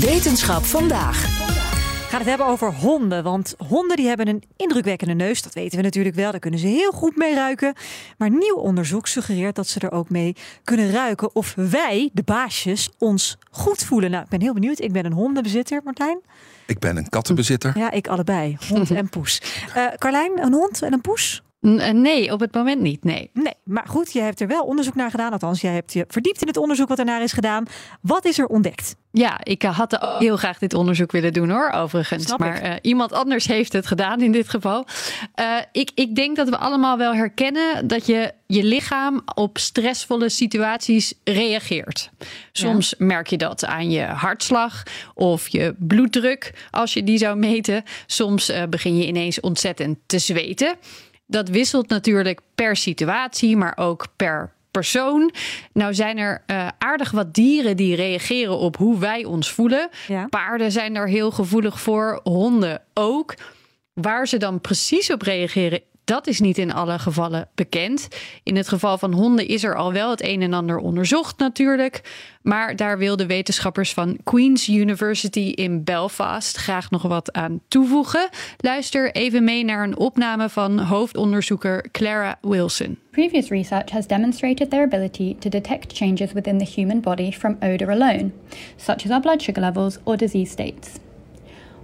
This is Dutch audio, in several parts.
Wetenschap vandaag. We gaan het hebben over honden. Want honden die hebben een indrukwekkende neus. Dat weten we natuurlijk wel. Daar kunnen ze heel goed mee ruiken. Maar nieuw onderzoek suggereert dat ze er ook mee kunnen ruiken. Of wij, de baasjes, ons goed voelen. Nou, ik ben heel benieuwd. Ik ben een hondenbezitter, Martijn. Ik ben een kattenbezitter. Ja, ik allebei. Hond en poes. Uh, Carlijn, een hond en een poes? Nee, op het moment niet. Nee. Nee, maar goed, je hebt er wel onderzoek naar gedaan. Althans, jij hebt je verdiept in het onderzoek wat ernaar is gedaan. Wat is er ontdekt? Ja, ik had heel graag dit onderzoek willen doen hoor, overigens. Snap maar uh, iemand anders heeft het gedaan in dit geval. Uh, ik, ik denk dat we allemaal wel herkennen dat je je lichaam op stressvolle situaties reageert. Soms ja. merk je dat aan je hartslag of je bloeddruk als je die zou meten. Soms uh, begin je ineens ontzettend te zweten. Dat wisselt natuurlijk per situatie, maar ook per persoon. Nou zijn er uh, aardig wat dieren die reageren op hoe wij ons voelen. Ja. Paarden zijn daar heel gevoelig voor, honden ook. Waar ze dan precies op reageren, dat is niet in alle gevallen bekend. In het geval van honden is er al wel het een en ander onderzocht natuurlijk. Maar daar wilden wetenschappers van Queen's University in Belfast graag nog wat aan toevoegen. Luister even mee naar een opname van hoofdonderzoeker Clara Wilson. Previous research has demonstrated their ability to detect changes within the human body from odor alone, such as our blood sugar levels or disease states.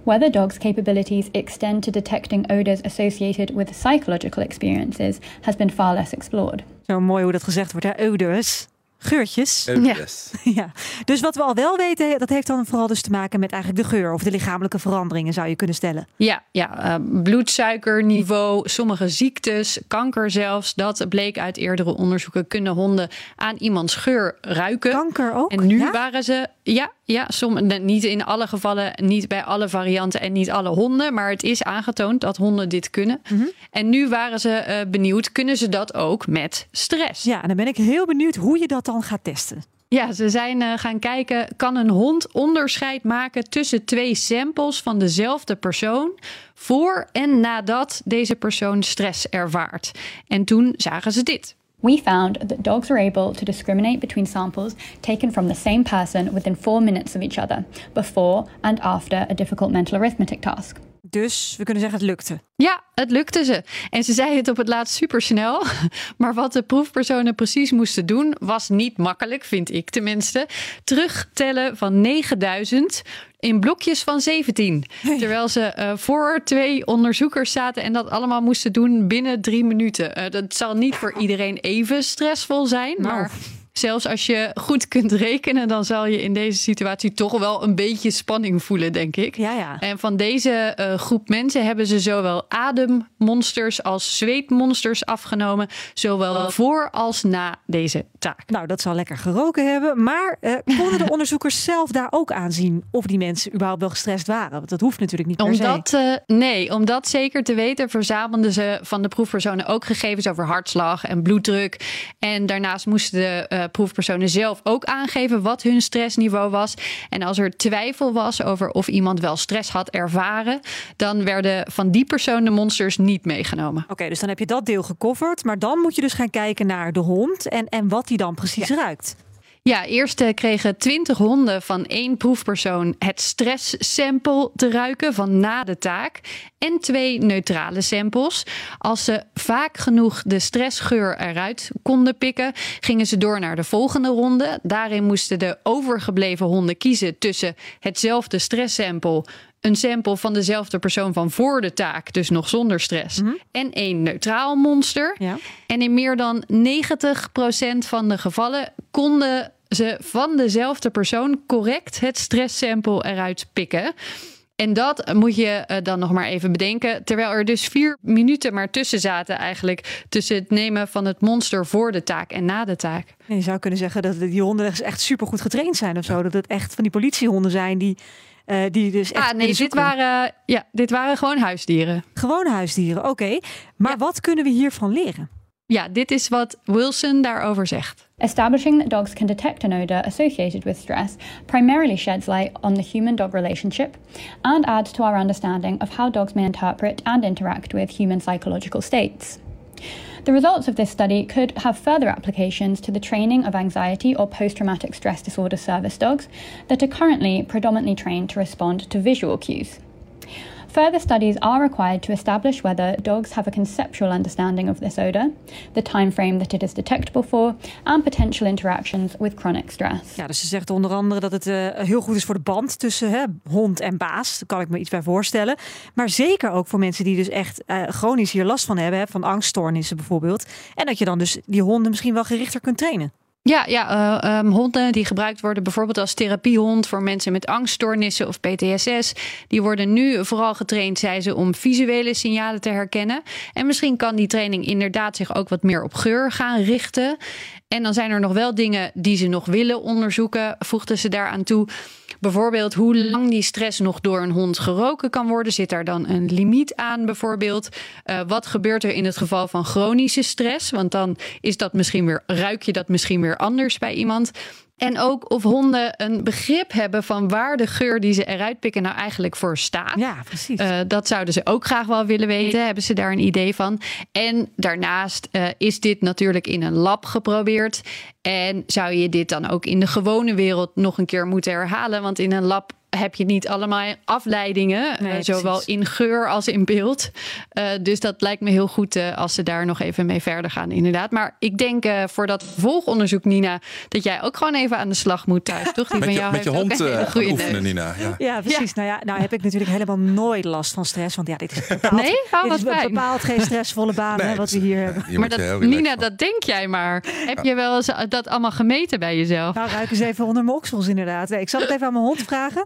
Whether dogs' capabilities extend to detecting odors associated with psychological experiences has been far less explored. Zo mooi hoe dat gezegd wordt, hè? Odors. Geurtjes. Ja. Dus wat we al wel weten, dat heeft dan vooral dus te maken met eigenlijk de geur of de lichamelijke veranderingen, zou je kunnen stellen. Ja, ja uh, bloedsuikerniveau, sommige ziektes, kanker zelfs, dat bleek uit eerdere onderzoeken, kunnen honden aan iemands geur ruiken. Kanker ook? En nu ja? waren ze, ja, ja som, niet in alle gevallen, niet bij alle varianten en niet alle honden, maar het is aangetoond dat honden dit kunnen. Mhm. En nu waren ze uh, benieuwd, kunnen ze dat ook met stress? Ja, en dan ben ik heel benieuwd hoe je dat dan gaat testen. Ja, ze zijn uh, gaan kijken, kan een hond onderscheid maken tussen twee samples van dezelfde persoon voor en nadat deze persoon stress ervaart? En toen zagen ze dit. We found that dogs are able to discriminate between samples taken from the same person within four minutes of each other, before and after a difficult mental arithmetic task. Dus we kunnen zeggen het lukte. Ja, het lukte ze. En ze zei het op het laatst supersnel. Maar wat de proefpersonen precies moesten doen, was niet makkelijk, vind ik tenminste. Terugtellen van 9000 in blokjes van 17. Nee. Terwijl ze uh, voor twee onderzoekers zaten en dat allemaal moesten doen binnen drie minuten. Uh, dat zal niet voor iedereen even stressvol zijn, Nou. Zelfs als je goed kunt rekenen, dan zal je in deze situatie toch wel een beetje spanning voelen, denk ik. Ja, ja. En van deze uh, groep mensen hebben ze zowel ademmonsters als zweetmonsters afgenomen, zowel voor als na deze taak. Nou, dat zal lekker geroken hebben. Maar uh, konden de onderzoekers zelf daar ook aanzien of die mensen überhaupt wel gestrest waren? Want dat hoeft natuurlijk niet per Om se. uh, nee, om dat zeker te weten, verzamelden ze van de proefpersonen ook gegevens over hartslag en bloeddruk. En daarnaast moesten de proefpersonen zelf ook aangeven wat hun stressniveau was. En als er twijfel was over of iemand wel stress had ervaren, dan werden van die persoon de monsters niet meegenomen. Oké, okay, dus dan heb je dat deel gecoverd. Maar dan moet je dus gaan kijken naar de hond en, en wat die dan precies ja. ruikt. Ja, eerst uh, kregen 20 honden van één proefpersoon het stresssample te ruiken van na de taak. En twee neutrale samples. Als ze vaak genoeg de stressgeur eruit konden pikken, gingen ze door naar de volgende ronde. Daarin moesten de overgebleven honden kiezen tussen hetzelfde stresssample een sample van dezelfde persoon van voor de taak, dus nog zonder stress, Mhm. mm -hmm. en één neutraal monster. Ja. En in meer dan 90% van de gevallen konden ze van dezelfde persoon correct het stresssample eruit pikken. En dat moet je uh, dan nog maar even bedenken. Terwijl er dus vier minuten maar tussen zaten eigenlijk. Tussen het nemen van het monster voor de taak en na de taak. je zou kunnen zeggen dat die honden echt super goed getraind zijn of zo. Dat het echt van die politiehonden zijn die... Uh, die dus echt ah, nee, dit waren, ja, dit waren gewoon huisdieren. Gewoon huisdieren, oké. Okay. Maar ja. wat kunnen we hiervan leren? Ja, dit is wat Wilson daarover zegt. Establishing that dogs can detect an odor associated with stress primarily sheds light on the human dog relationship and adds to our understanding of how dogs may interpret and interact with human psychological states. The results of this study could have further applications to the training of anxiety or post traumatic stress disorder service dogs that are currently predominantly trained to respond to visual cues. Further studies are required to establish whether dogs have a conceptual understanding of this odour, the time frame that it is detectable for, and potential interactions with chronic stress. Ja, dus ze zegt onder andere dat het uh, heel goed is voor de band tussen hè, hond en baas. Daar kan ik me iets bij voorstellen. Maar zeker ook voor mensen die dus echt uh, chronisch hier last van hebben, hè, van angststoornissen bijvoorbeeld. En dat je dan dus die honden misschien wel gerichter kunt trainen. Ja, ja uh, um, honden die gebruikt worden bijvoorbeeld als therapiehond voor mensen met angststoornissen of PTSS. Die worden nu vooral getraind, zei ze, om visuele signalen te herkennen. En misschien kan die training inderdaad zich ook wat meer op geur gaan richten. En dan zijn er nog wel dingen die ze nog willen onderzoeken, voegden ze daaraan toe. Bijvoorbeeld hoe lang die stress nog door een hond geroken kan worden. Zit daar dan een limiet aan bijvoorbeeld? Uh, wat gebeurt er in het geval van chronische stress? Want dan is dat misschien weer, ruik je dat misschien weer anders bij iemand. En ook of honden een begrip hebben van waar de geur die ze eruit pikken nou eigenlijk voor staat. Ja, precies. Uh, dat zouden ze ook graag wel willen weten. Hebben ze daar een idee van? En daarnaast uh, is dit natuurlijk in een lab geprobeerd. En zou je dit dan ook in de gewone wereld nog een keer moeten herhalen? Want in een lab heb je niet allemaal afleidingen, nee, uh, zowel in geur als in beeld. Uh, dus dat lijkt me heel goed uh, als ze daar nog even mee verder gaan, inderdaad. Maar ik denk voor dat volgonderzoek, Nina, dat jij ook gewoon even aan de slag moet thuis, toch? Die met, van jou je, met je hond oefenen, Nina. Ja, ja precies. Ja. Nou ja, nou heb ik natuurlijk helemaal nooit last van stress, want ja, dit is bepaald, nee? Oh, dit is bepaald geen stressvolle baan nee, hè, wat we hier hebben. Maar dat, Nina, dat denk jij maar. Heb je wel eens dat allemaal gemeten bij jezelf? Nou, ruik eens even onder mijn oksels, inderdaad. Ik zal het even aan mijn hond vragen.